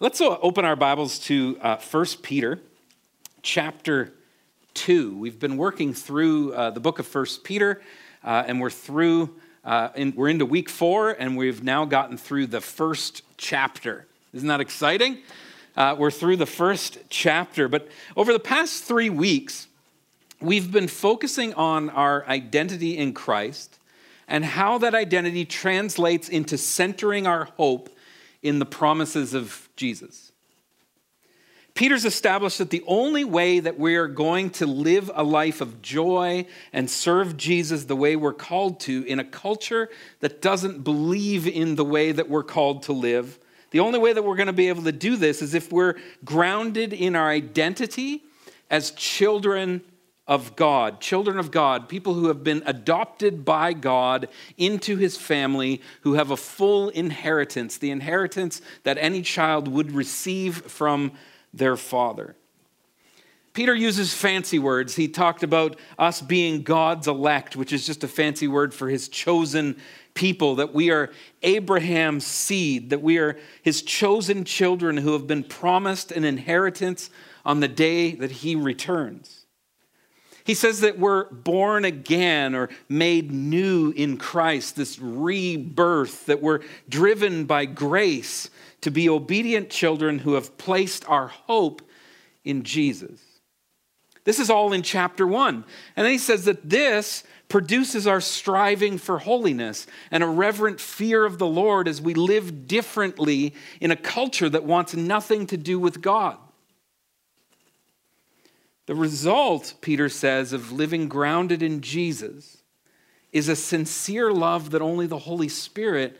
Let's open our Bibles to uh, 1 Peter chapter 2. We've been working through uh, the book of 1 Peter, uh, and we're through, uh, in, we're into week four, and we've now gotten through the first chapter. Isn't that exciting? Uh, we're through the first chapter, but over the past three weeks, we've been focusing on our identity in Christ and how that identity translates into centering our hope in the promises of Jesus. Peter's established that the only way that we are going to live a life of joy and serve Jesus the way we're called to in a culture that doesn't believe in the way that we're called to live, the only way that we're going to be able to do this is if we're grounded in our identity as children of God, children of God, people who have been adopted by God into his family, who have a full inheritance, the inheritance that any child would receive from their father. Peter uses fancy words. He talked about us being God's elect, which is just a fancy word for his chosen people, that we are Abraham's seed, that we are his chosen children who have been promised an inheritance on the day that he returns. He says that we're born again or made new in Christ, this rebirth, that we're driven by grace to be obedient children who have placed our hope in Jesus. This is all in chapter one. And then he says that this produces our striving for holiness and a reverent fear of the Lord as we live differently in a culture that wants nothing to do with God. The result, Peter says, of living grounded in Jesus is a sincere love that only the Holy Spirit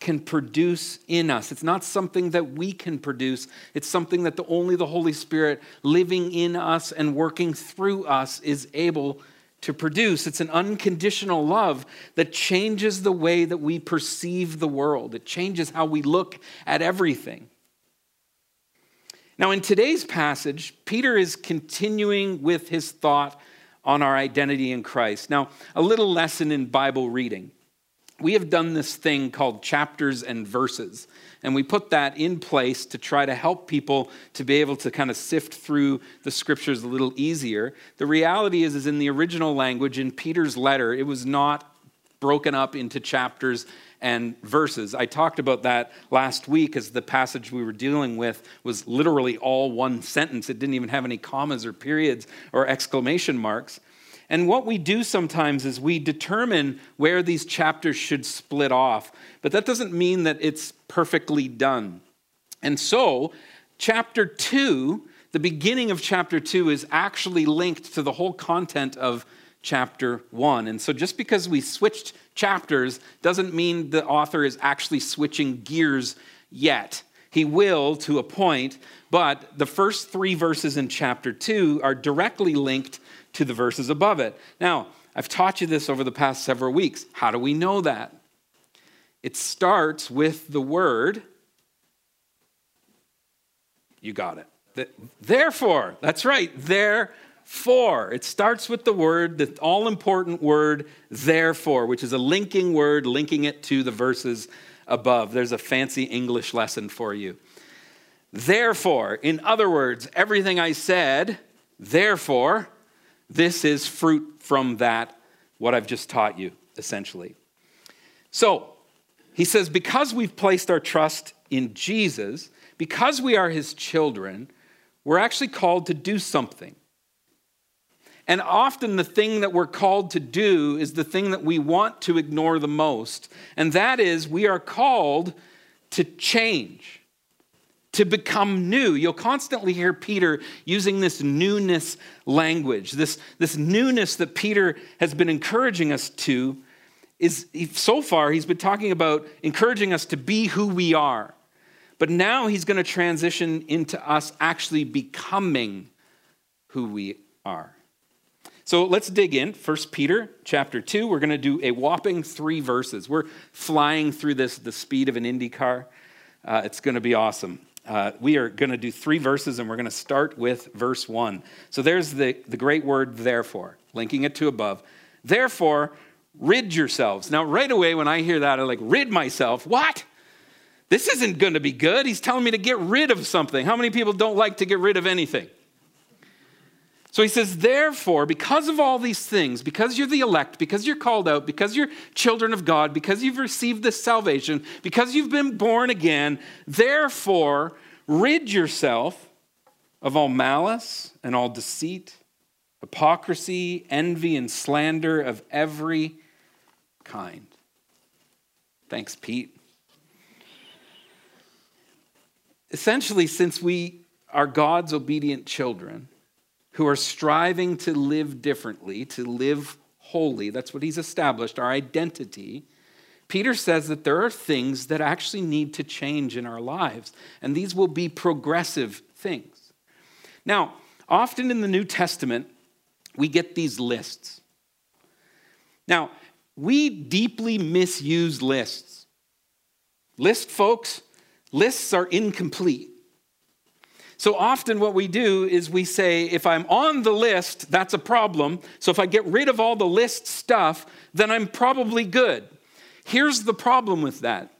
can produce in us. It's not something that we can produce, it's something that the, only the Holy Spirit living in us and working through us is able to produce. It's an unconditional love that changes the way that we perceive the world, it changes how we look at everything. Now, in today's passage, Peter is continuing with his thought on our identity in Christ. Now, a little lesson in Bible reading. We have done this thing called chapters and verses, and we put that in place to try to help people to be able to kind of sift through the scriptures a little easier. The reality is, is in the original language, in Peter's letter, it was not broken up into chapters and verses. I talked about that last week as the passage we were dealing with was literally all one sentence. It didn't even have any commas or periods or exclamation marks. And what we do sometimes is we determine where these chapters should split off, but that doesn't mean that it's perfectly done. And so, chapter two, the beginning of chapter two, is actually linked to the whole content of chapter 1. And so just because we switched chapters doesn't mean the author is actually switching gears yet. He will to a point, but the first three verses in chapter 2 are directly linked to the verses above it. Now, I've taught you this over the past several weeks. How do we know that? It starts with the word. You got it. Therefore, that's right, there for. It starts with the word, the all important word, therefore, which is a linking word, linking it to the verses above. There's a fancy English lesson for you. Therefore, in other words, everything I said, therefore, this is fruit from that, what I've just taught you, essentially. So, he says, because we've placed our trust in Jesus, because we are his children, we're actually called to do something. And often the thing that we're called to do is the thing that we want to ignore the most. And that is, we are called to change, to become new. You'll constantly hear Peter using this newness language. This, this newness that Peter has been encouraging us to is so far, he's been talking about encouraging us to be who we are. But now he's going to transition into us actually becoming who we are. So let's dig in. 1 Peter chapter 2. We're going to do a whopping three verses. We're flying through this at the speed of an Indy car. Uh, it's going to be awesome. Uh, we are going to do three verses and we're going to start with verse 1. So there's the, the great word, therefore, linking it to above. Therefore, rid yourselves. Now, right away when I hear that, I like, rid myself. What? This isn't going to be good. He's telling me to get rid of something. How many people don't like to get rid of anything? So he says, therefore, because of all these things, because you're the elect, because you're called out, because you're children of God, because you've received this salvation, because you've been born again, therefore, rid yourself of all malice and all deceit, hypocrisy, envy, and slander of every kind. Thanks, Pete. Essentially, since we are God's obedient children, who are striving to live differently, to live holy. That's what he's established, our identity. Peter says that there are things that actually need to change in our lives, and these will be progressive things. Now, often in the New Testament, we get these lists. Now, we deeply misuse lists. List folks, lists are incomplete. So often, what we do is we say, if I'm on the list, that's a problem. So if I get rid of all the list stuff, then I'm probably good. Here's the problem with that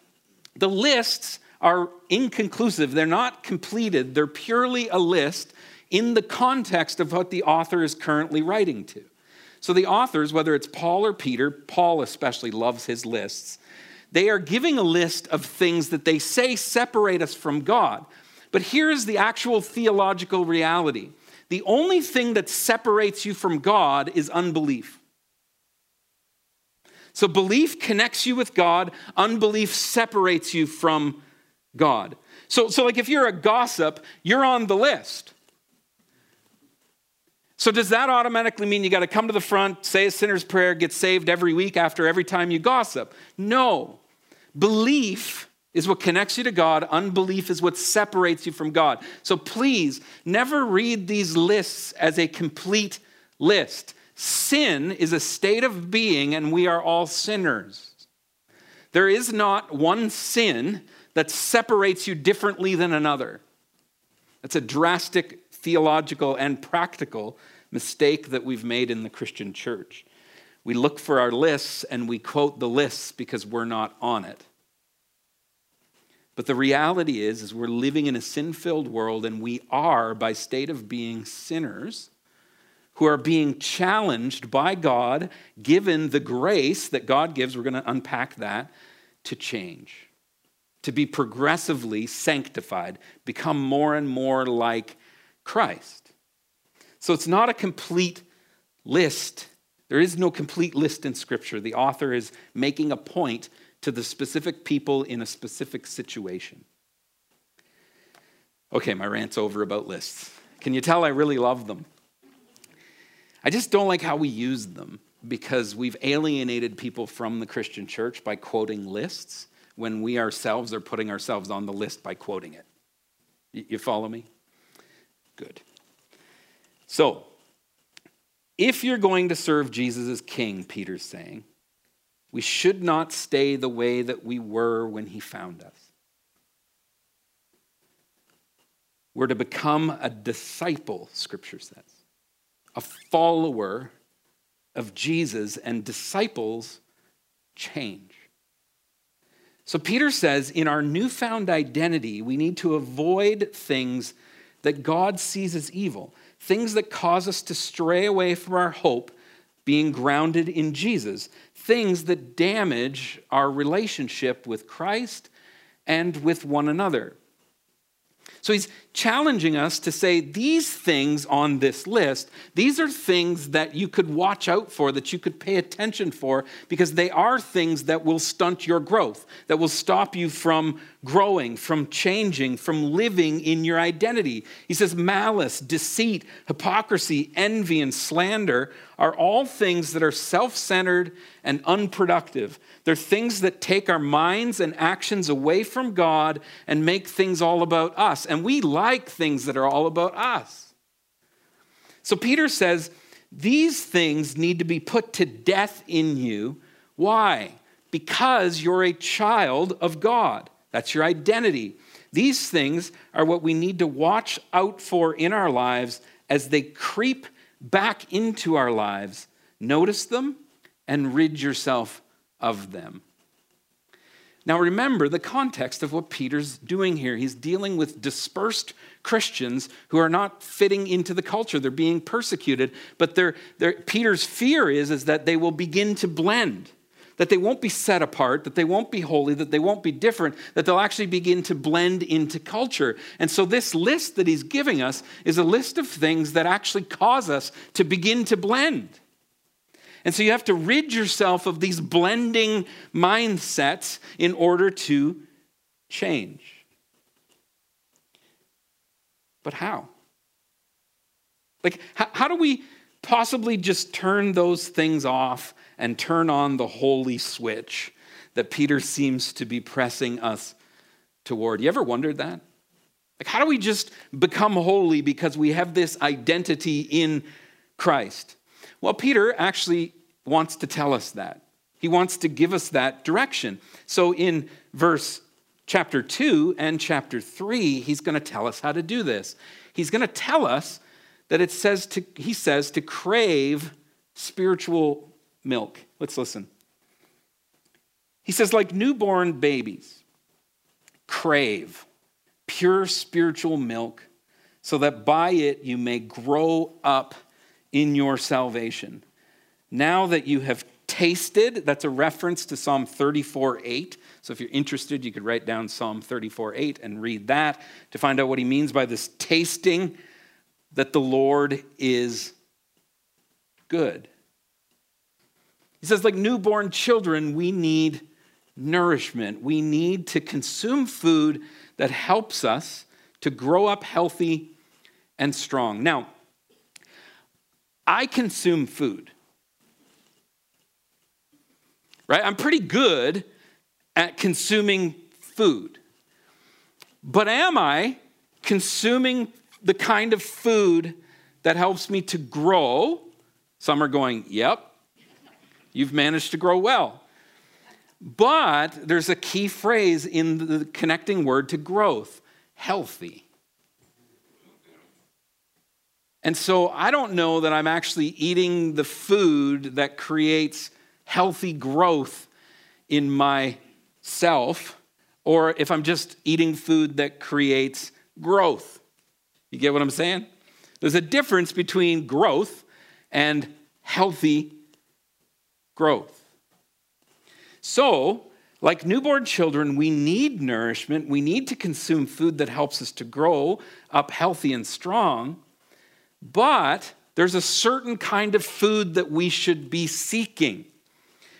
the lists are inconclusive, they're not completed, they're purely a list in the context of what the author is currently writing to. So the authors, whether it's Paul or Peter, Paul especially loves his lists, they are giving a list of things that they say separate us from God. But here's the actual theological reality the only thing that separates you from God is unbelief. So belief connects you with God, unbelief separates you from God. So, so like if you're a gossip, you're on the list. So does that automatically mean you got to come to the front, say a sinner's prayer, get saved every week after every time you gossip? No. Belief is what connects you to God. Unbelief is what separates you from God. So please never read these lists as a complete list. Sin is a state of being, and we are all sinners. There is not one sin that separates you differently than another. That's a drastic theological and practical mistake that we've made in the Christian church. We look for our lists and we quote the lists because we're not on it. But the reality is, is we're living in a sin-filled world, and we are, by state of being, sinners who are being challenged by God, given the grace that God gives. We're going to unpack that to change, to be progressively sanctified, become more and more like Christ. So it's not a complete list. There is no complete list in Scripture. The author is making a point to the specific people in a specific situation. Okay, my rant's over about lists. Can you tell I really love them? I just don't like how we use them because we've alienated people from the Christian church by quoting lists when we ourselves are putting ourselves on the list by quoting it. You follow me? Good. So, if you're going to serve Jesus as king, Peter's saying, we should not stay the way that we were when he found us. We're to become a disciple, Scripture says, a follower of Jesus, and disciples change. So Peter says in our newfound identity, we need to avoid things that God sees as evil, things that cause us to stray away from our hope being grounded in Jesus, things that damage our relationship with Christ and with one another. So he's challenging us to say these things on this list, these are things that you could watch out for, that you could pay attention for, because they are things that will stunt your growth, that will stop you from growing, from changing, from living in your identity. He says malice, deceit, hypocrisy, envy, and slander are all things that are self centered and unproductive. They're things that take our minds and actions away from God and make things all about us. And we like things that are all about us. So Peter says, these things need to be put to death in you. Why? Because you're a child of God. That's your identity. These things are what we need to watch out for in our lives as they creep back into our lives. Notice them and rid yourself of them. Now, remember the context of what Peter's doing here. He's dealing with dispersed Christians who are not fitting into the culture. They're being persecuted, but they're, they're, Peter's fear is, is that they will begin to blend, that they won't be set apart, that they won't be holy, that they won't be different, that they'll actually begin to blend into culture. And so, this list that he's giving us is a list of things that actually cause us to begin to blend. And so you have to rid yourself of these blending mindsets in order to change. But how? Like, how, how, do we possibly just turn those things off and turn on the holy switch that Peter seems to be pressing us toward? You ever wondered that? Like, how do we just become holy because we have this identity in Christ? Well, Peter actually wants to tell us that. He wants to give us that direction. So in verse chapter 2 and chapter 3, he's going to tell us how to do this. He's going to tell us that it says to he says to crave spiritual milk. Let's listen. He says like newborn babies crave pure spiritual milk so that by it you may grow up in your salvation. Now that you have tasted, that's a reference to Psalm 34 8. So if you're interested, you could write down Psalm 34 8 and read that to find out what he means by this tasting that the Lord is good. He says, like newborn children, we need nourishment. We need to consume food that helps us to grow up healthy and strong. Now, I consume food right? I'm pretty good at consuming food. But am I consuming the kind of food that helps me to grow? Some are going, yep, you've managed to grow well. But there's a key phrase in the connecting word to growth healthy. And so I don't know that I'm actually eating the food that creates healthy growth in myself, or if I'm just eating food that creates growth. You get what I'm saying? There's a difference between growth and healthy growth. So, like newborn children, we need nourishment. We need to consume food that helps us to grow up healthy and strong. But there's a certain kind of food that we should be seeking.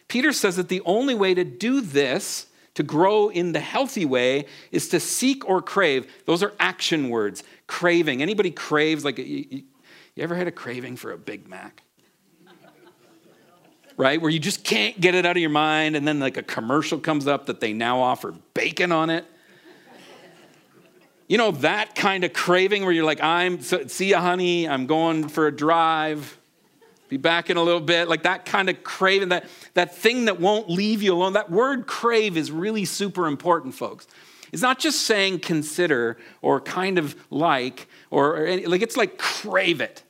Peter says that the only way to do this, to grow in the healthy way, is to seek or crave. Those are action words. Craving. Anybody craves, like, you, you ever had a craving for a Big Mac? Right? Where you just can't get it out of your mind, and then like a commercial comes up that they now offer bacon on it. You know, that kind of craving where you're like, I'm, see ya, honey, I'm going for a drive. Be back in a little bit. Like that kind of craving, that, that thing that won't leave you alone. That word crave is really super important, folks. It's not just saying consider or kind of like, or, or like it's like crave it.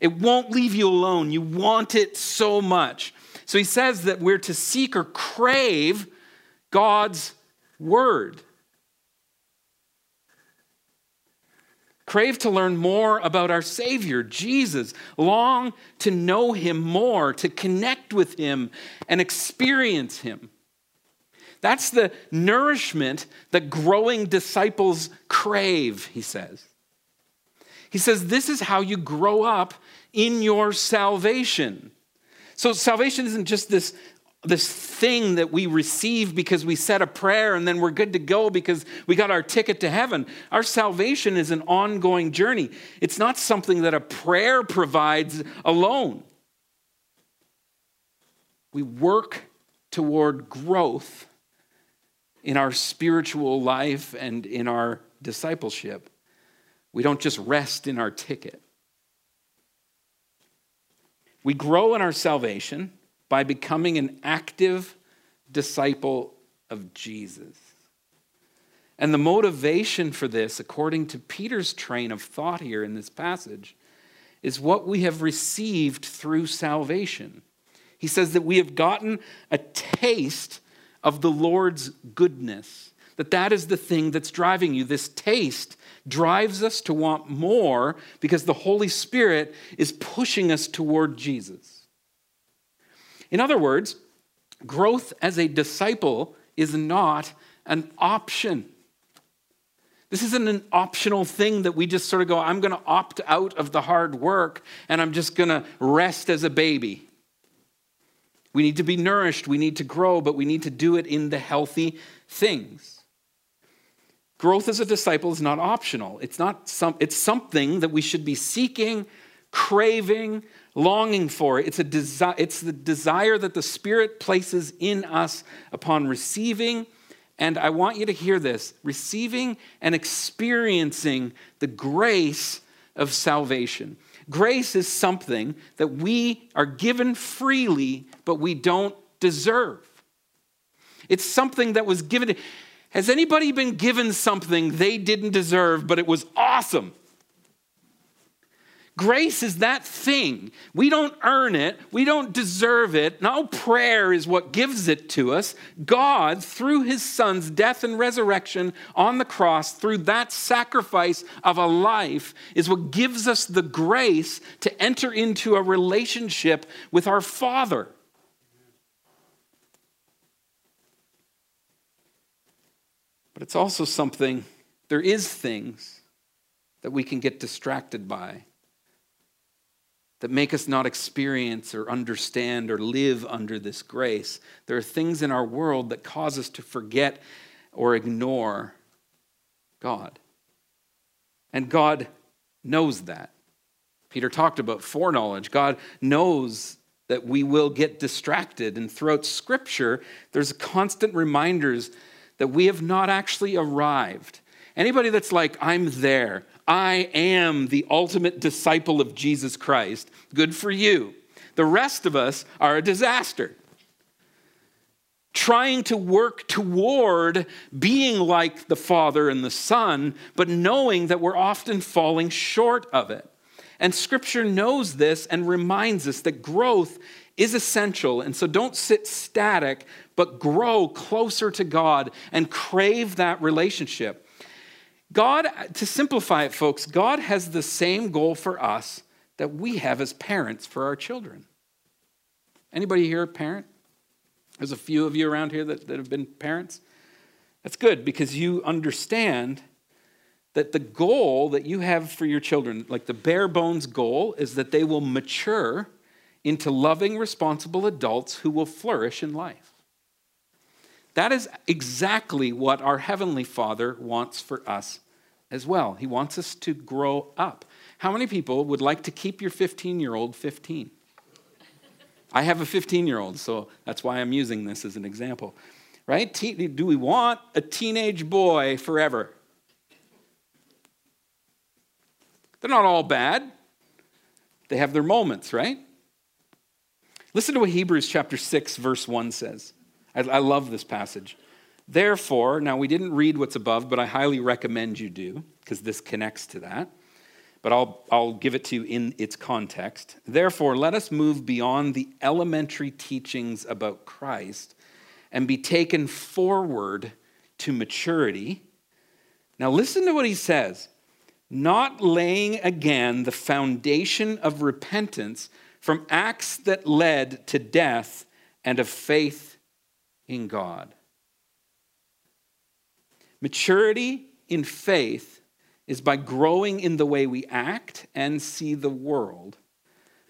It won't leave you alone. You want it so much. So he says that we're to seek or crave God's word. crave to learn more about our Savior, Jesus, long to know Him more, to connect with Him and experience Him. That's the nourishment that growing disciples crave, he says. He says, This is how you grow up in your salvation. So, salvation isn't just this this thing that we receive because we said a prayer and then we're good to go because we got our ticket to heaven. Our salvation is an ongoing journey. It's not something that a prayer provides alone. We work toward growth in our spiritual life and in our discipleship. We don't just rest in our ticket. We grow in our salvation by becoming an active disciple of Jesus. And the motivation for this, according to Peter's train of thought here in this passage, is what we have received through salvation. He says that we have gotten a taste of the Lord's goodness. That that is the thing that's driving you. This taste drives us to want more because the Holy Spirit is pushing us toward Jesus. In other words, growth as a disciple is not an option. This isn't an optional thing that we just sort of go, I'm going to opt out of the hard work and I'm just going to rest as a baby. We need to be nourished, we need to grow, but we need to do it in the healthy things. Growth as a disciple is not optional. It's not some, it's something that we should be seeking, craving, longing for. It's a desi- it's the desire that the Spirit places in us upon receiving and I want you to hear this receiving and experiencing the grace of salvation. Grace is something that we are given freely, but we don't deserve. It's something that was given. Has anybody been given something they didn't deserve, but it was awesome? Grace is that thing. We don't earn it, we don't deserve it. No prayer is what gives it to us. God, through his son's death and resurrection on the cross, through that sacrifice of a life, is what gives us the grace to enter into a relationship with our Father. But it's also something, there is things that we can get distracted by that make us not experience or understand or live under this grace. There are things in our world that cause us to forget or ignore God. And God knows that. Peter talked about foreknowledge. God knows that we will get distracted. And throughout Scripture, there's constant reminders that we have not actually arrived. Anybody that's like, I'm there, I am the ultimate disciple of Jesus Christ, good for you. The rest of us are a disaster. Trying to work toward being like the Father and the Son, but knowing that we're often falling short of it. And Scripture knows this and reminds us that growth is essential. And so don't sit static, but grow closer to God and crave that relationship. God, to simplify it, folks, God has the same goal for us that we have as parents for our children. Anybody here a parent? There's a few of you around here that, that have been parents. That's good because you understand that the goal that you have for your children, like the bare bones goal, is that they will mature into loving, responsible adults who will flourish in life. That is exactly what our Heavenly Father wants for us as well. He wants us to grow up. How many people would like to keep your 15 year old 15? I have a 15 year old, so that's why I'm using this as an example. Right? Do we want a teenage boy forever? They're not all bad. They have their moments, right? Listen to what Hebrews chapter 6, verse 1 says. I, I love this passage. Therefore, now we didn't read what's above, but I highly recommend you do, because this connects to that. But I'll, I'll give it to you in its context. Therefore, let us move beyond the elementary teachings about Christ and be taken forward to maturity. Now, listen to what he says not laying again the foundation of repentance from acts that led to death and of faith in God. Maturity in faith is by growing in the way we act and see the world.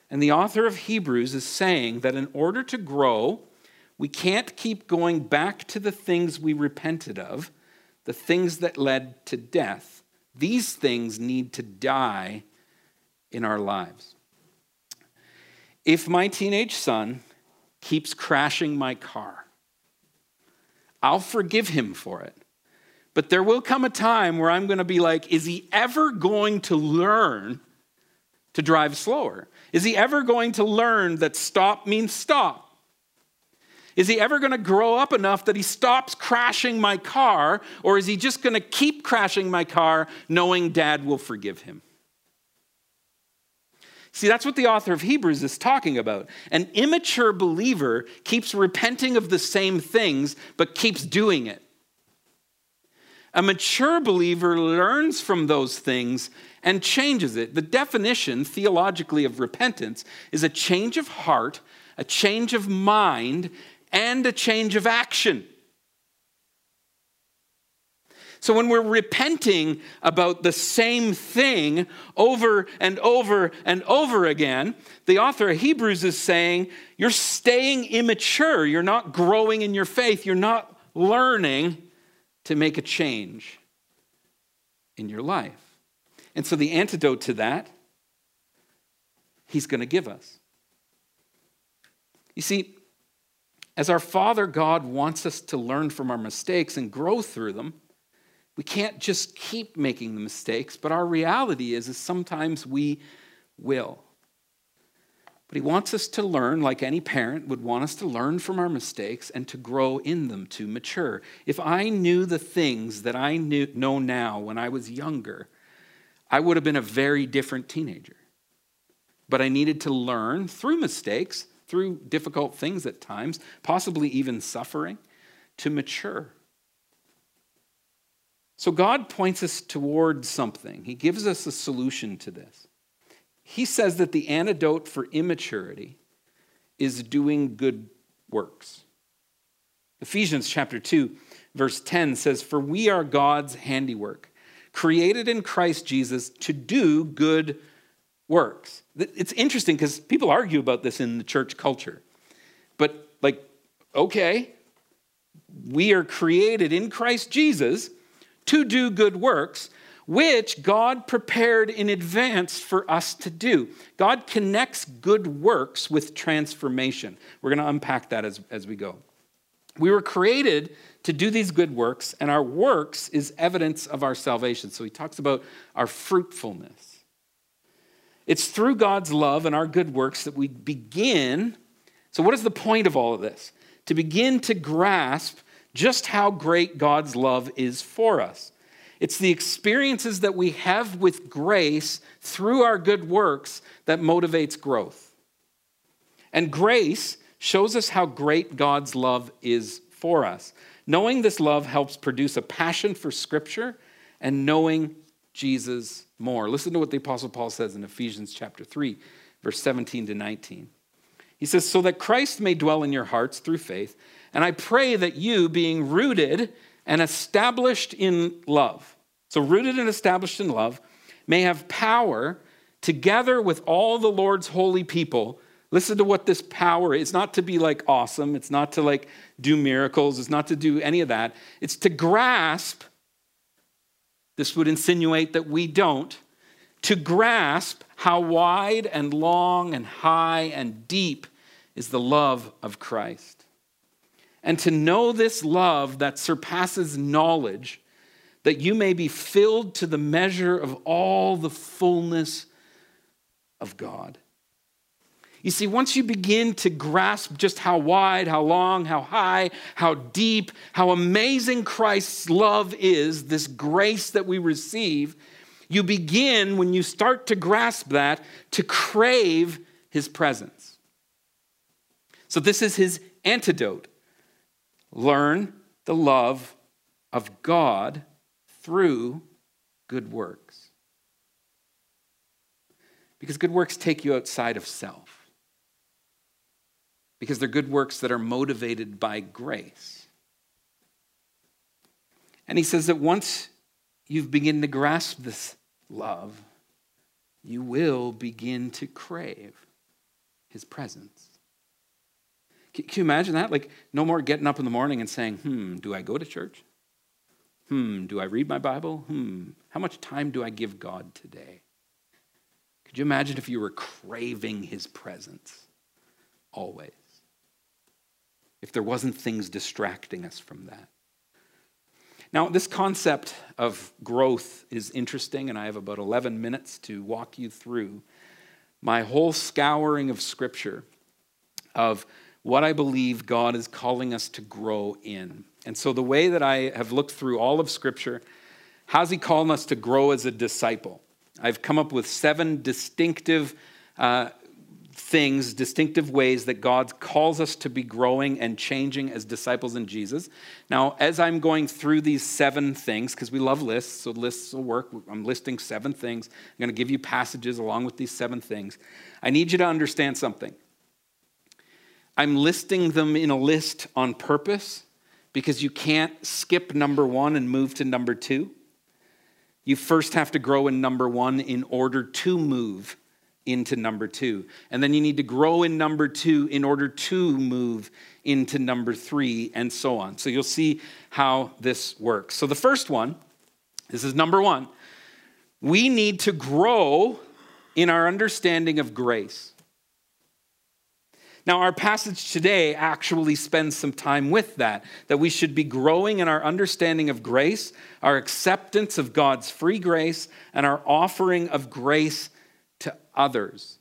And the author of Hebrews is saying that in order to grow, we can't keep going back to the things we repented of, the things that led to death. These things need to die in our lives. If my teenage son keeps crashing my car, I'll forgive him for it. But there will come a time where I'm going to be like, is he ever going to learn to drive slower? Is he ever going to learn that stop means stop? Is he ever going to grow up enough that he stops crashing my car, or is he just going to keep crashing my car knowing dad will forgive him? See, that's what the author of Hebrews is talking about. An immature believer keeps repenting of the same things, but keeps doing it. A mature believer learns from those things and changes it. The definition, theologically, of repentance is a change of heart, a change of mind, and a change of action. So when we're repenting about the same thing over and over and over again, the author of Hebrews is saying you're staying immature. You're not growing in your faith. You're not learning to make a change in your life. And so the antidote to that, he's going to give us. You see, as our Father God wants us to learn from our mistakes and grow through them, we can't just keep making the mistakes, but our reality is, is sometimes we will. But he wants us to learn, like any parent would want us to learn from our mistakes and to grow in them, to mature. If I knew the things that I knew, know now when I was younger, I would have been a very different teenager. But I needed to learn through mistakes, through difficult things at times, possibly even suffering, to mature. So God points us towards something. He gives us a solution to this. He says that the antidote for immaturity is doing good works. Ephesians chapter 2, verse 10 says, For we are God's handiwork, created in Christ Jesus to do good works. It's interesting because people argue about this in the church culture. But, like, okay, we are created in Christ Jesus to do good works, which God prepared in advance for us to do. God connects good works with transformation. We're going to unpack that as, as we go. We were created to do these good works, and our works is evidence of our salvation. So he talks about our fruitfulness. It's through God's love and our good works that we begin. So, what is the point of all of this? To begin to grasp just how great God's love is for us. It's the experiences that we have with grace through our good works that motivates growth. And grace shows us how great God's love is for us. Knowing this love helps produce a passion for Scripture and knowing Jesus more. Listen to what the Apostle Paul says in Ephesians chapter 3, verse 17 to 19. He says, So that Christ may dwell in your hearts through faith and I pray that you, being rooted and established in love, so rooted and established in love, may have power together with all the Lord's holy people. Listen to what this power is. Not to be like awesome. It's not to like do miracles. It's not to do any of that. It's to grasp. This would insinuate that we don't. To grasp how wide and long and high and deep is the love of Christ and to know this love that surpasses knowledge, that you may be filled to the measure of all the fullness of God. You see, once you begin to grasp just how wide, how long, how high, how deep, how amazing Christ's love is, this grace that we receive, you begin, when you start to grasp that, to crave his presence. So, this is his antidote learn the love of God through good works. Because good works take you outside of self. Because they're good works that are motivated by grace. And he says that once you've begun to grasp this love, you will begin to crave his presence. Can you imagine that? Like, no more getting up in the morning and saying, hmm, do I go to church? Hmm, do I read my Bible? Hmm, how much time do I give God today? Could you imagine if you were craving his presence always? If there wasn't things distracting us from that. Now, this concept of growth is interesting, and I have about 11 minutes to walk you through my whole scouring of Scripture of what I believe God is calling us to grow in. And so, the way that I have looked through all of Scripture, how's He calling us to grow as a disciple? I've come up with seven distinctive uh, things, distinctive ways that God calls us to be growing and changing as disciples in Jesus. Now, as I'm going through these seven things, because we love lists, so lists will work. I'm listing seven things. I'm going to give you passages along with these seven things. I need you to understand something. I'm listing them in a list on purpose because you can't skip number one and move to number two. You first have to grow in number one in order to move into number two. And then you need to grow in number two in order to move into number three, and so on. So you'll see how this works. So the first one, this is number one, we need to grow in our understanding of grace. Now, our passage today actually spends some time with that, that we should be growing in our understanding of grace, our acceptance of God's free grace, and our offering of grace to others.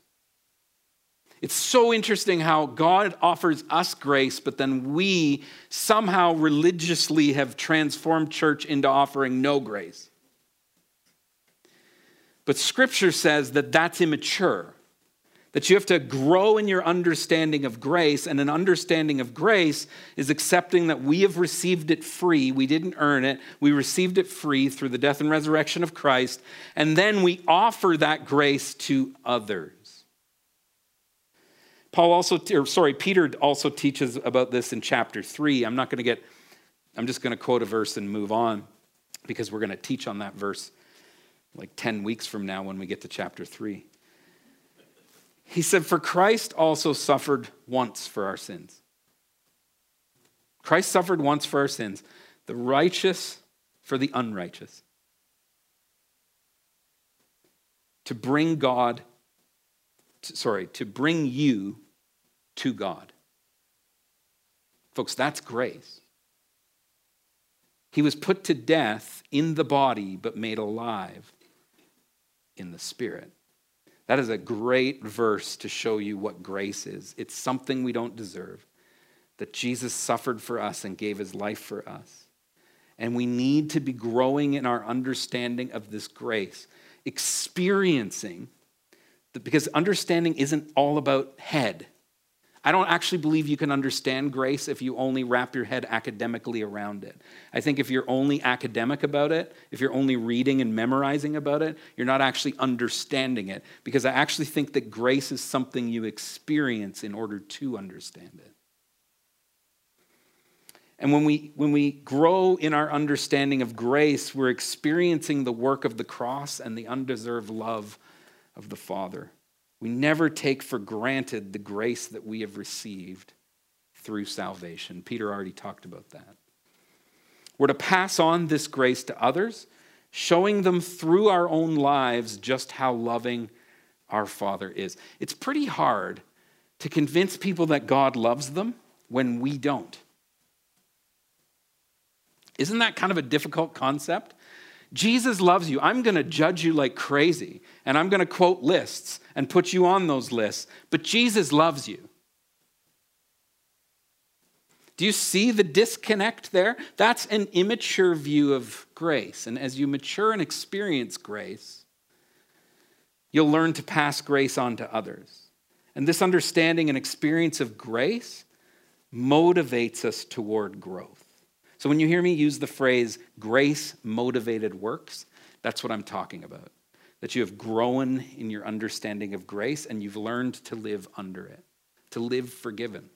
It's so interesting how God offers us grace, but then we somehow religiously have transformed church into offering no grace. But scripture says that that's immature, that you have to grow in your understanding of grace, and an understanding of grace is accepting that we have received it free. We didn't earn it, we received it free through the death and resurrection of Christ, and then we offer that grace to others. Paul also, or sorry, Peter also teaches about this in chapter three. I'm not going to get, I'm just going to quote a verse and move on because we're going to teach on that verse like 10 weeks from now when we get to chapter three. He said, For Christ also suffered once for our sins. Christ suffered once for our sins, the righteous for the unrighteous, to bring God sorry, to bring you to God. Folks, that's grace. He was put to death in the body, but made alive in the spirit. That is a great verse to show you what grace is. It's something we don't deserve, that Jesus suffered for us and gave his life for us. And we need to be growing in our understanding of this grace, experiencing because understanding isn't all about head. I don't actually believe you can understand grace if you only wrap your head academically around it. I think if you're only academic about it, if you're only reading and memorizing about it, you're not actually understanding it. Because I actually think that grace is something you experience in order to understand it. And when we, when we grow in our understanding of grace, we're experiencing the work of the cross and the undeserved love of the Father. We never take for granted the grace that we have received through salvation. Peter already talked about that. We're to pass on this grace to others, showing them through our own lives just how loving our Father is. It's pretty hard to convince people that God loves them when we don't. Isn't that kind of a difficult concept? Jesus loves you. I'm going to judge you like crazy, and I'm going to quote lists and put you on those lists, but Jesus loves you. Do you see the disconnect there? That's an immature view of grace. And as you mature and experience grace, you'll learn to pass grace on to others. And this understanding and experience of grace motivates us toward growth. So when you hear me use the phrase grace motivated works, that's what I'm talking about. That you have grown in your understanding of grace and you've learned to live under it, to live forgiven.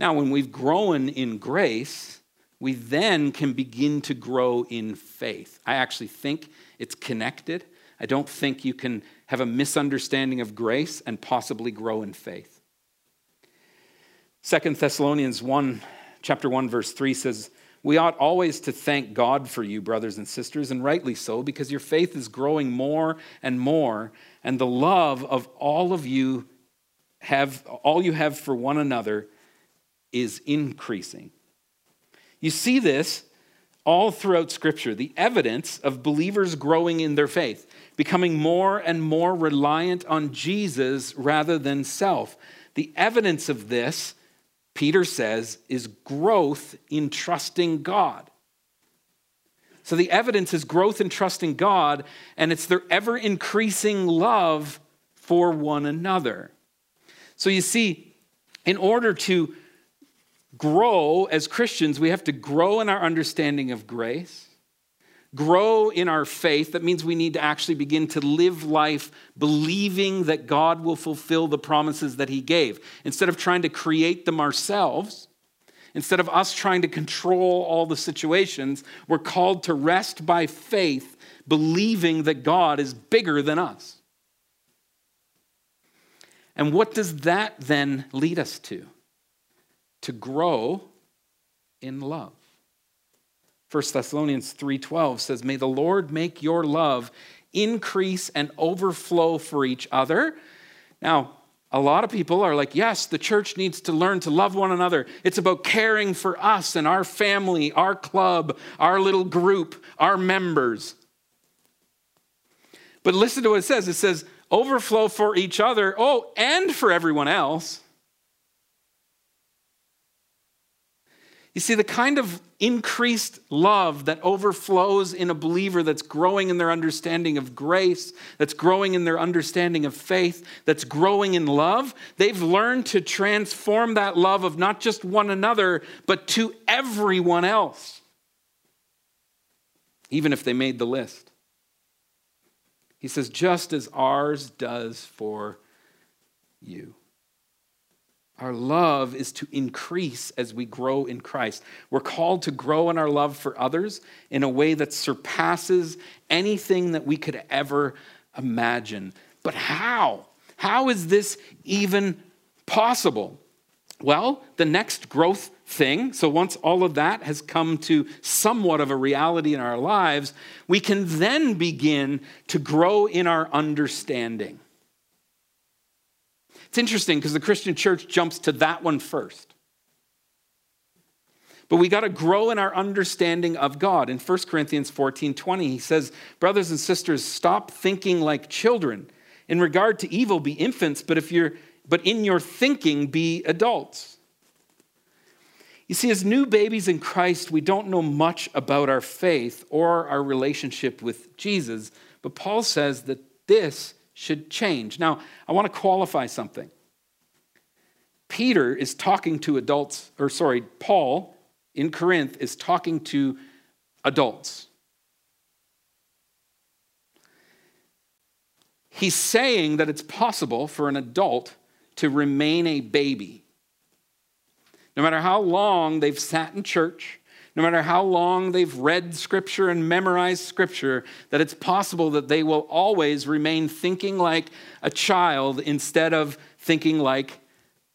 Now, when we've grown in grace, we then can begin to grow in faith. I actually think it's connected. I don't think you can have a misunderstanding of grace and possibly grow in faith. Second Thessalonians 1 chapter 1 verse 3 says, "We ought always to thank God for you, brothers and sisters, and rightly so, because your faith is growing more and more, and the love of all of you have all you have for one another is increasing." You see this all throughout Scripture, the evidence of believers growing in their faith, becoming more and more reliant on Jesus rather than self. The evidence of this Peter says, is growth in trusting God. So the evidence is growth in trusting God, and it's their ever increasing love for one another. So you see, in order to grow as Christians, we have to grow in our understanding of grace, grow in our faith. That means we need to actually begin to live life believing that God will fulfill the promises that He gave. Instead of trying to create them ourselves, instead of us trying to control all the situations, we're called to rest by faith, believing that God is bigger than us. And what does that then lead us to? To grow in love. 1 Thessalonians 3:12 says, "May the Lord make your love increase and overflow for each other." Now, a lot of people are like, yes, the church needs to learn to love one another. It's about caring for us and our family, our club, our little group, our members. But listen to what it says it says, overflow for each other, oh, and for everyone else. You see, the kind of increased love that overflows in a believer that's growing in their understanding of grace, that's growing in their understanding of faith, that's growing in love, they've learned to transform that love of not just one another, but to everyone else, even if they made the list. He says, just as ours does for you. Our love is to increase as we grow in Christ. We're called to grow in our love for others in a way that surpasses anything that we could ever imagine. But how? How is this even possible? Well, the next growth thing, so once all of that has come to somewhat of a reality in our lives, we can then begin to grow in our understanding. It's interesting because the Christian church jumps to that one first. But we got to grow in our understanding of God. In 1 Corinthians 14 20, he says, Brothers and sisters, stop thinking like children. In regard to evil, be infants, but if you're but in your thinking be adults. You see, as new babies in Christ, we don't know much about our faith or our relationship with Jesus, but Paul says that this should change. Now, I want to qualify something. Peter is talking to adults, or sorry, Paul in Corinth is talking to adults. He's saying that it's possible for an adult to remain a baby. No matter how long they've sat in church, no matter how long they've read scripture and memorized scripture, that it's possible that they will always remain thinking like a child instead of thinking like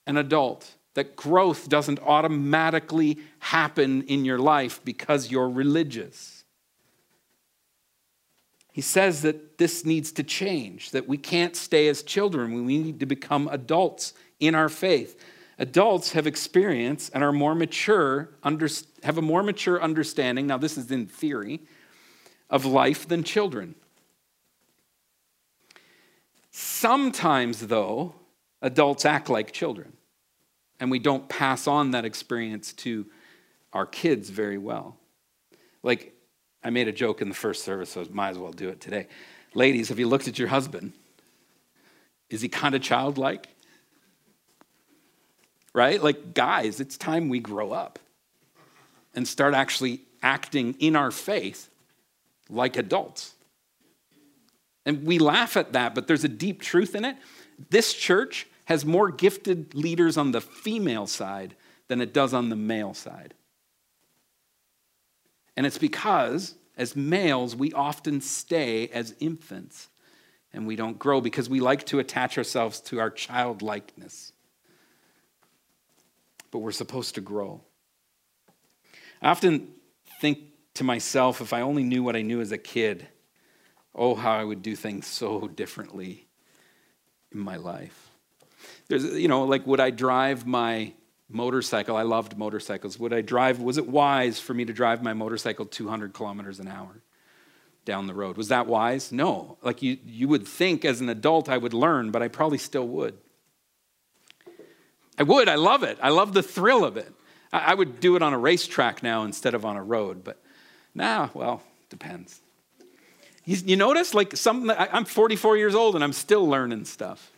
an adult. That growth doesn't automatically happen in your life because you're religious. He says that this needs to change, that we can't stay as children, we need to become adults in our faith. Adults have experience and are more mature, have a more mature understanding, now this is in theory, of life than children. Sometimes, though, adults act like children, and we don't pass on that experience to our kids very well. Like, I made a joke in the first service, so I might as well do it today. Ladies, have you looked at your husband? Is he kind of childlike? Right? Like, guys, it's time we grow up and start actually acting in our faith like adults. And we laugh at that, but there's a deep truth in it. This church has more gifted leaders on the female side than it does on the male side. And it's because, as males, we often stay as infants and we don't grow because we like to attach ourselves to our childlikeness but we're supposed to grow. I often think to myself, if I only knew what I knew as a kid, oh, how I would do things so differently in my life. There's, you know, like, would I drive my motorcycle? I loved motorcycles. Would I drive, was it wise for me to drive my motorcycle 200 kilometers an hour down the road? Was that wise? No. Like, you, you would think as an adult I would learn, but I probably still would. I would. I love it. I love the thrill of it. I would do it on a racetrack now instead of on a road, but nah, well, depends. You notice, like, something I'm 44 years old and I'm still learning stuff.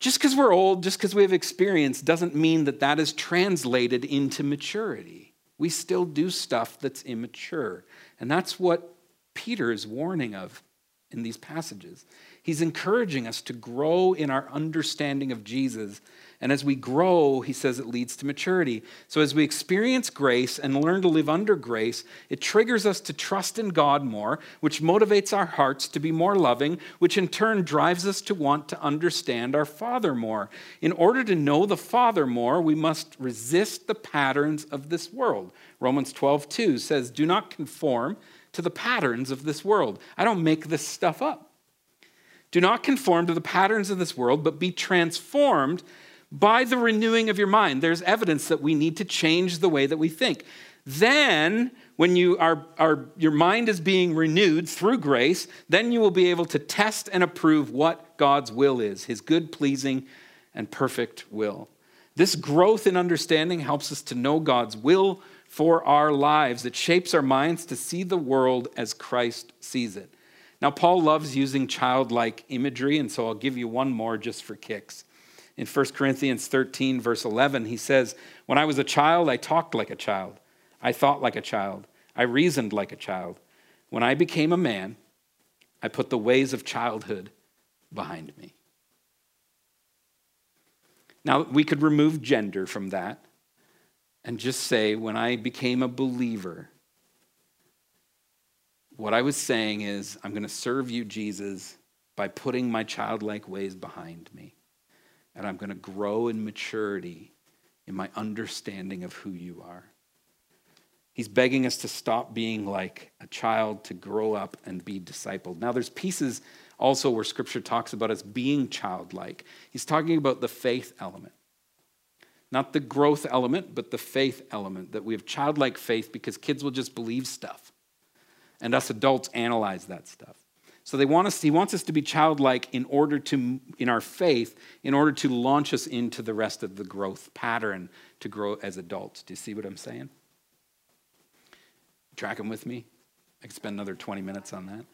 Just because we're old, just because we have experience, doesn't mean that that is translated into maturity. We still do stuff that's immature. And that's what Peter is warning of in these passages. He's encouraging us to grow in our understanding of Jesus. And as we grow, he says it leads to maturity. So as we experience grace and learn to live under grace, it triggers us to trust in God more, which motivates our hearts to be more loving, which in turn drives us to want to understand our Father more. In order to know the Father more, we must resist the patterns of this world. Romans 12, 2 says, Do not conform to the patterns of this world. I don't make this stuff up. Do not conform to the patterns of this world, but be transformed by the renewing of your mind. There's evidence that we need to change the way that we think. Then, when you are, are, your mind is being renewed through grace, then you will be able to test and approve what God's will is, his good, pleasing, and perfect will. This growth in understanding helps us to know God's will for our lives. It shapes our minds to see the world as Christ sees it. Now, Paul loves using childlike imagery, and so I'll give you one more just for kicks. In 1 Corinthians 13, verse 11, he says, When I was a child, I talked like a child. I thought like a child. I reasoned like a child. When I became a man, I put the ways of childhood behind me. Now, we could remove gender from that and just say, when I became a believer, what I was saying is, I'm going to serve you, Jesus, by putting my childlike ways behind me. And I'm going to grow in maturity in my understanding of who you are. He's begging us to stop being like a child, to grow up and be discipled. Now, there's pieces also where scripture talks about us being childlike. He's talking about the faith element. Not the growth element, but the faith element, that we have childlike faith because kids will just believe stuff and us adults analyze that stuff. So they want us, he wants us to be childlike in order to, in our faith, in order to launch us into the rest of the growth pattern to grow as adults. Do you see what I'm saying? Tracking with me? I could spend another 20 minutes on that.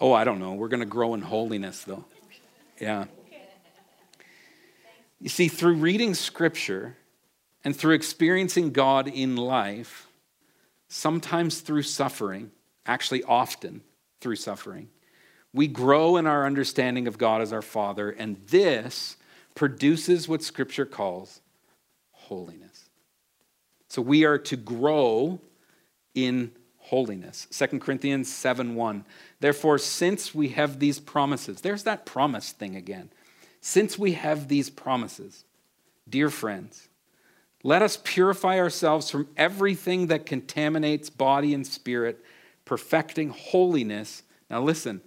Oh, I don't know. We're going to grow in holiness, though. Yeah. You see, through reading scripture and through experiencing God in life, sometimes through suffering, actually, often through suffering. We grow in our understanding of God as our Father, and this produces what Scripture calls holiness. So we are to grow in holiness. 2 Corinthians 7 1. Therefore, since we have these promises, there's that promise thing again. Since we have these promises, dear friends, let us purify ourselves from everything that contaminates body and spirit, perfecting holiness. Now, listen,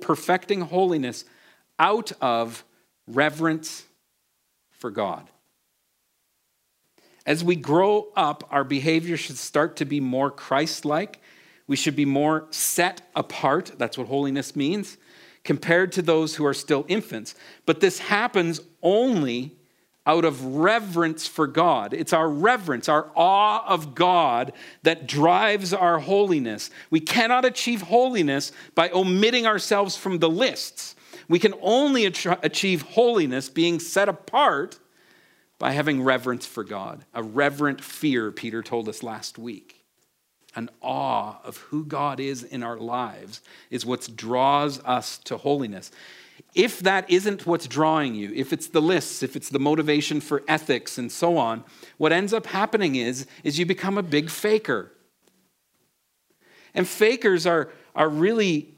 perfecting holiness out of reverence for God. As we grow up, our behavior should start to be more Christ like. We should be more set apart. That's what holiness means, compared to those who are still infants. But this happens only out of reverence for God. It's our reverence, our awe of God that drives our holiness. We cannot achieve holiness by omitting ourselves from the lists. We can only achieve holiness being set apart by having reverence for God, a reverent fear, Peter told us last week. An awe of who God is in our lives is what draws us to holiness. If that isn't what's drawing you, if it's the lists, if it's the motivation for ethics and so on, what ends up happening is, is you become a big faker. And fakers are, are really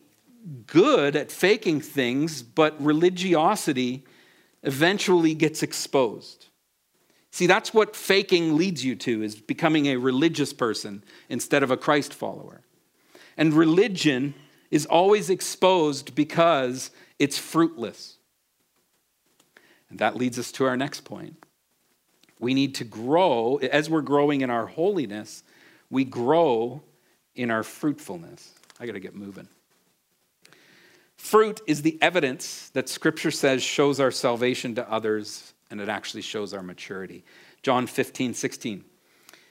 good at faking things, but religiosity eventually gets exposed. See, that's what faking leads you to, is becoming a religious person instead of a Christ follower. And religion is always exposed because it's fruitless. And that leads us to our next point. We need to grow, as we're growing in our holiness, we grow in our fruitfulness. I got to get moving. Fruit is the evidence that Scripture says shows our salvation to others, and it actually shows our maturity. John 15, 16.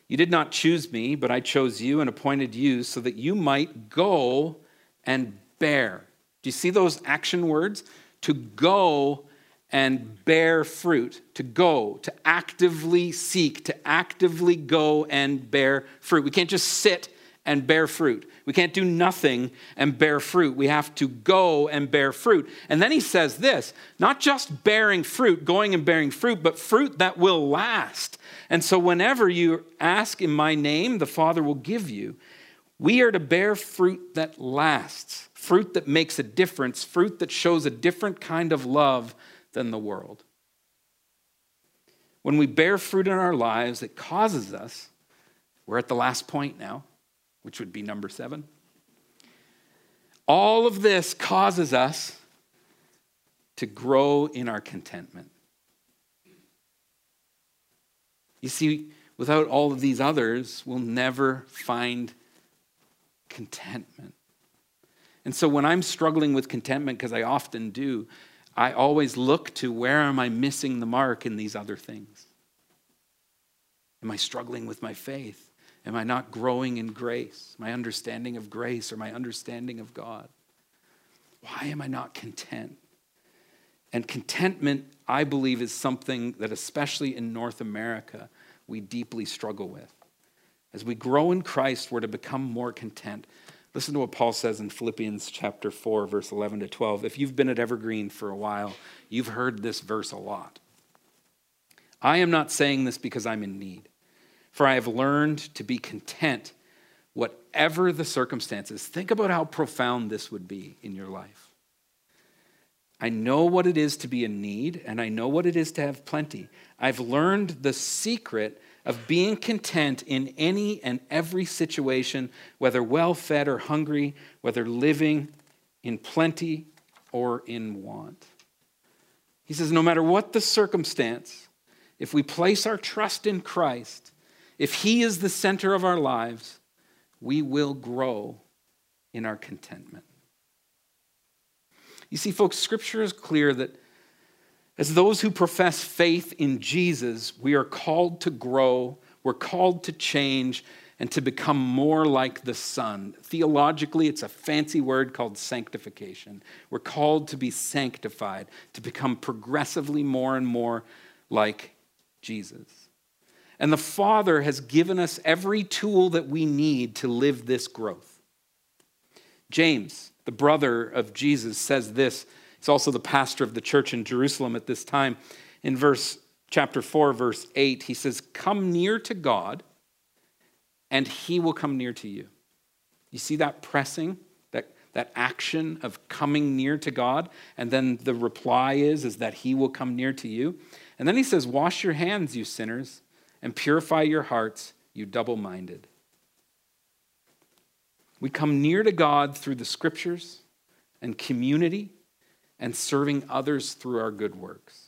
You did not choose me, but I chose you and appointed you so that you might go and bear. Do you see those action words? To go and bear fruit, to go, to actively seek, to actively go and bear fruit. We can't just sit and bear fruit. We can't do nothing and bear fruit. We have to go and bear fruit. And then he says this not just bearing fruit, going and bearing fruit, but fruit that will last. And so, whenever you ask in my name, the Father will give you. We are to bear fruit that lasts, fruit that makes a difference, fruit that shows a different kind of love than the world. When we bear fruit in our lives, it causes us, we're at the last point now, which would be number seven. All of this causes us to grow in our contentment. You see, without all of these others, we'll never find contentment. And so when I'm struggling with contentment, because I often do, I always look to where am I missing the mark in these other things? Am I struggling with my faith? Am I not growing in grace, my understanding of grace or my understanding of God? Why am I not content? And contentment, I believe, is something that, especially in North America, we deeply struggle with. As we grow in Christ, we're to become more content. Listen to what Paul says in Philippians chapter 4, verse 11 to 12. If you've been at Evergreen for a while, you've heard this verse a lot. I am not saying this because I'm in need, for I have learned to be content, whatever the circumstances. Think about how profound this would be in your life. I know what it is to be in need, and I know what it is to have plenty. I've learned the secret of being content in any and every situation, whether well fed or hungry, whether living in plenty or in want. He says, no matter what the circumstance, if we place our trust in Christ, if He is the center of our lives, we will grow in our contentment. You see, folks, Scripture is clear that as those who profess faith in Jesus, we are called to grow, we're called to change, and to become more like the Son. Theologically, it's a fancy word called sanctification. We're called to be sanctified, to become progressively more and more like Jesus. And the Father has given us every tool that we need to live this growth. James, the brother of Jesus, says this. He's also the pastor of the church in Jerusalem at this time. In verse chapter 4 verse 8, he says, "Come near to God, and he will come near to you." You see that pressing, that that action of coming near to God, and then the reply is is that he will come near to you. And then he says, "Wash your hands, you sinners, and purify your hearts, you double-minded." We come near to God through the scriptures and community and serving others through our good works.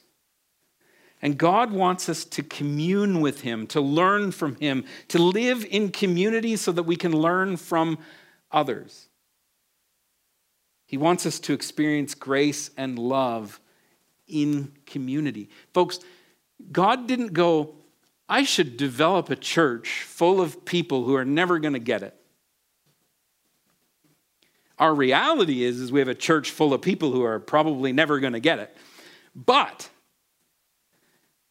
And God wants us to commune with Him, to learn from Him, to live in community so that we can learn from others. He wants us to experience grace and love in community. Folks, God didn't go, I should develop a church full of people who are never going to get it. Our reality is, is we have a church full of people who are probably never going to get it. But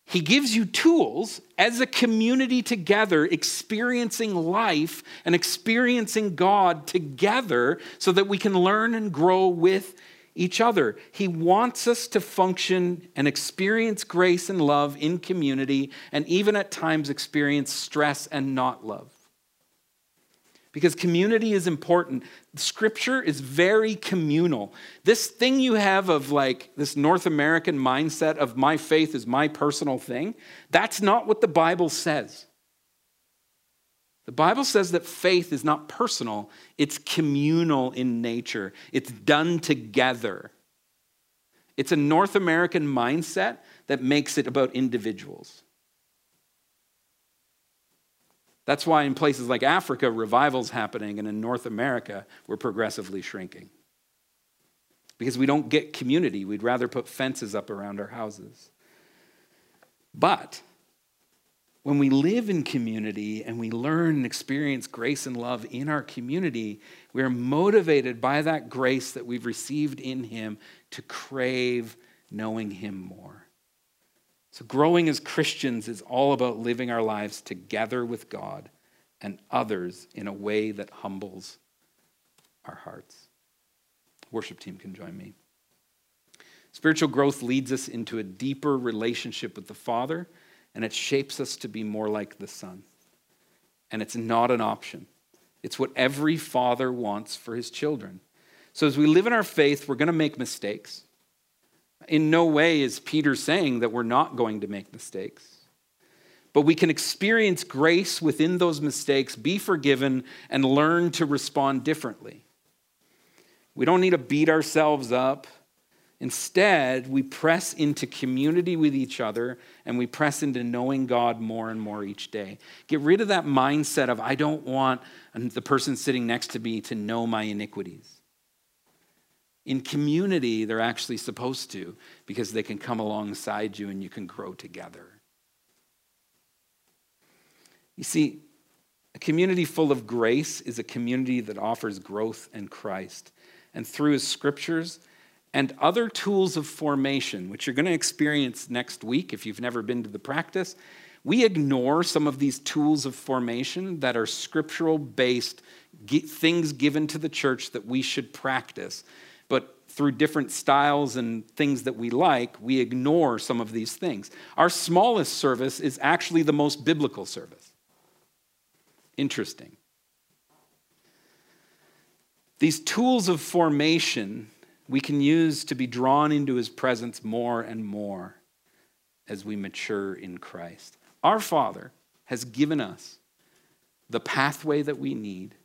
he gives you tools as a community together, experiencing life and experiencing God together so that we can learn and grow with each other. He wants us to function and experience grace and love in community, and even at times experience stress and not love because community is important. Scripture is very communal. This thing you have of like this North American mindset of my faith is my personal thing, that's not what the Bible says. The Bible says that faith is not personal, it's communal in nature, it's done together. It's a North American mindset that makes it about individuals. That's why in places like Africa, revival's happening, and in North America, we're progressively shrinking. Because we don't get community. We'd rather put fences up around our houses. But when we live in community and we learn and experience grace and love in our community, we are motivated by that grace that we've received in Him to crave knowing Him more. So, growing as Christians is all about living our lives together with God and others in a way that humbles our hearts. Worship team can join me. Spiritual growth leads us into a deeper relationship with the Father, and it shapes us to be more like the Son. And it's not an option, it's what every father wants for his children. So, as we live in our faith, we're going to make mistakes. In no way is Peter saying that we're not going to make mistakes. But we can experience grace within those mistakes, be forgiven, and learn to respond differently. We don't need to beat ourselves up. Instead, we press into community with each other and we press into knowing God more and more each day. Get rid of that mindset of, I don't want the person sitting next to me to know my iniquities. In community, they're actually supposed to because they can come alongside you and you can grow together. You see, a community full of grace is a community that offers growth in Christ. And through his scriptures and other tools of formation, which you're going to experience next week if you've never been to the practice, we ignore some of these tools of formation that are scriptural based things given to the church that we should practice but through different styles and things that we like, we ignore some of these things. Our smallest service is actually the most biblical service. Interesting. These tools of formation we can use to be drawn into his presence more and more as we mature in Christ. Our Father has given us the pathway that we need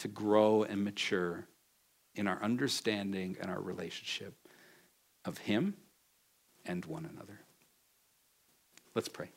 to grow and mature in our understanding and our relationship of Him and one another. Let's pray.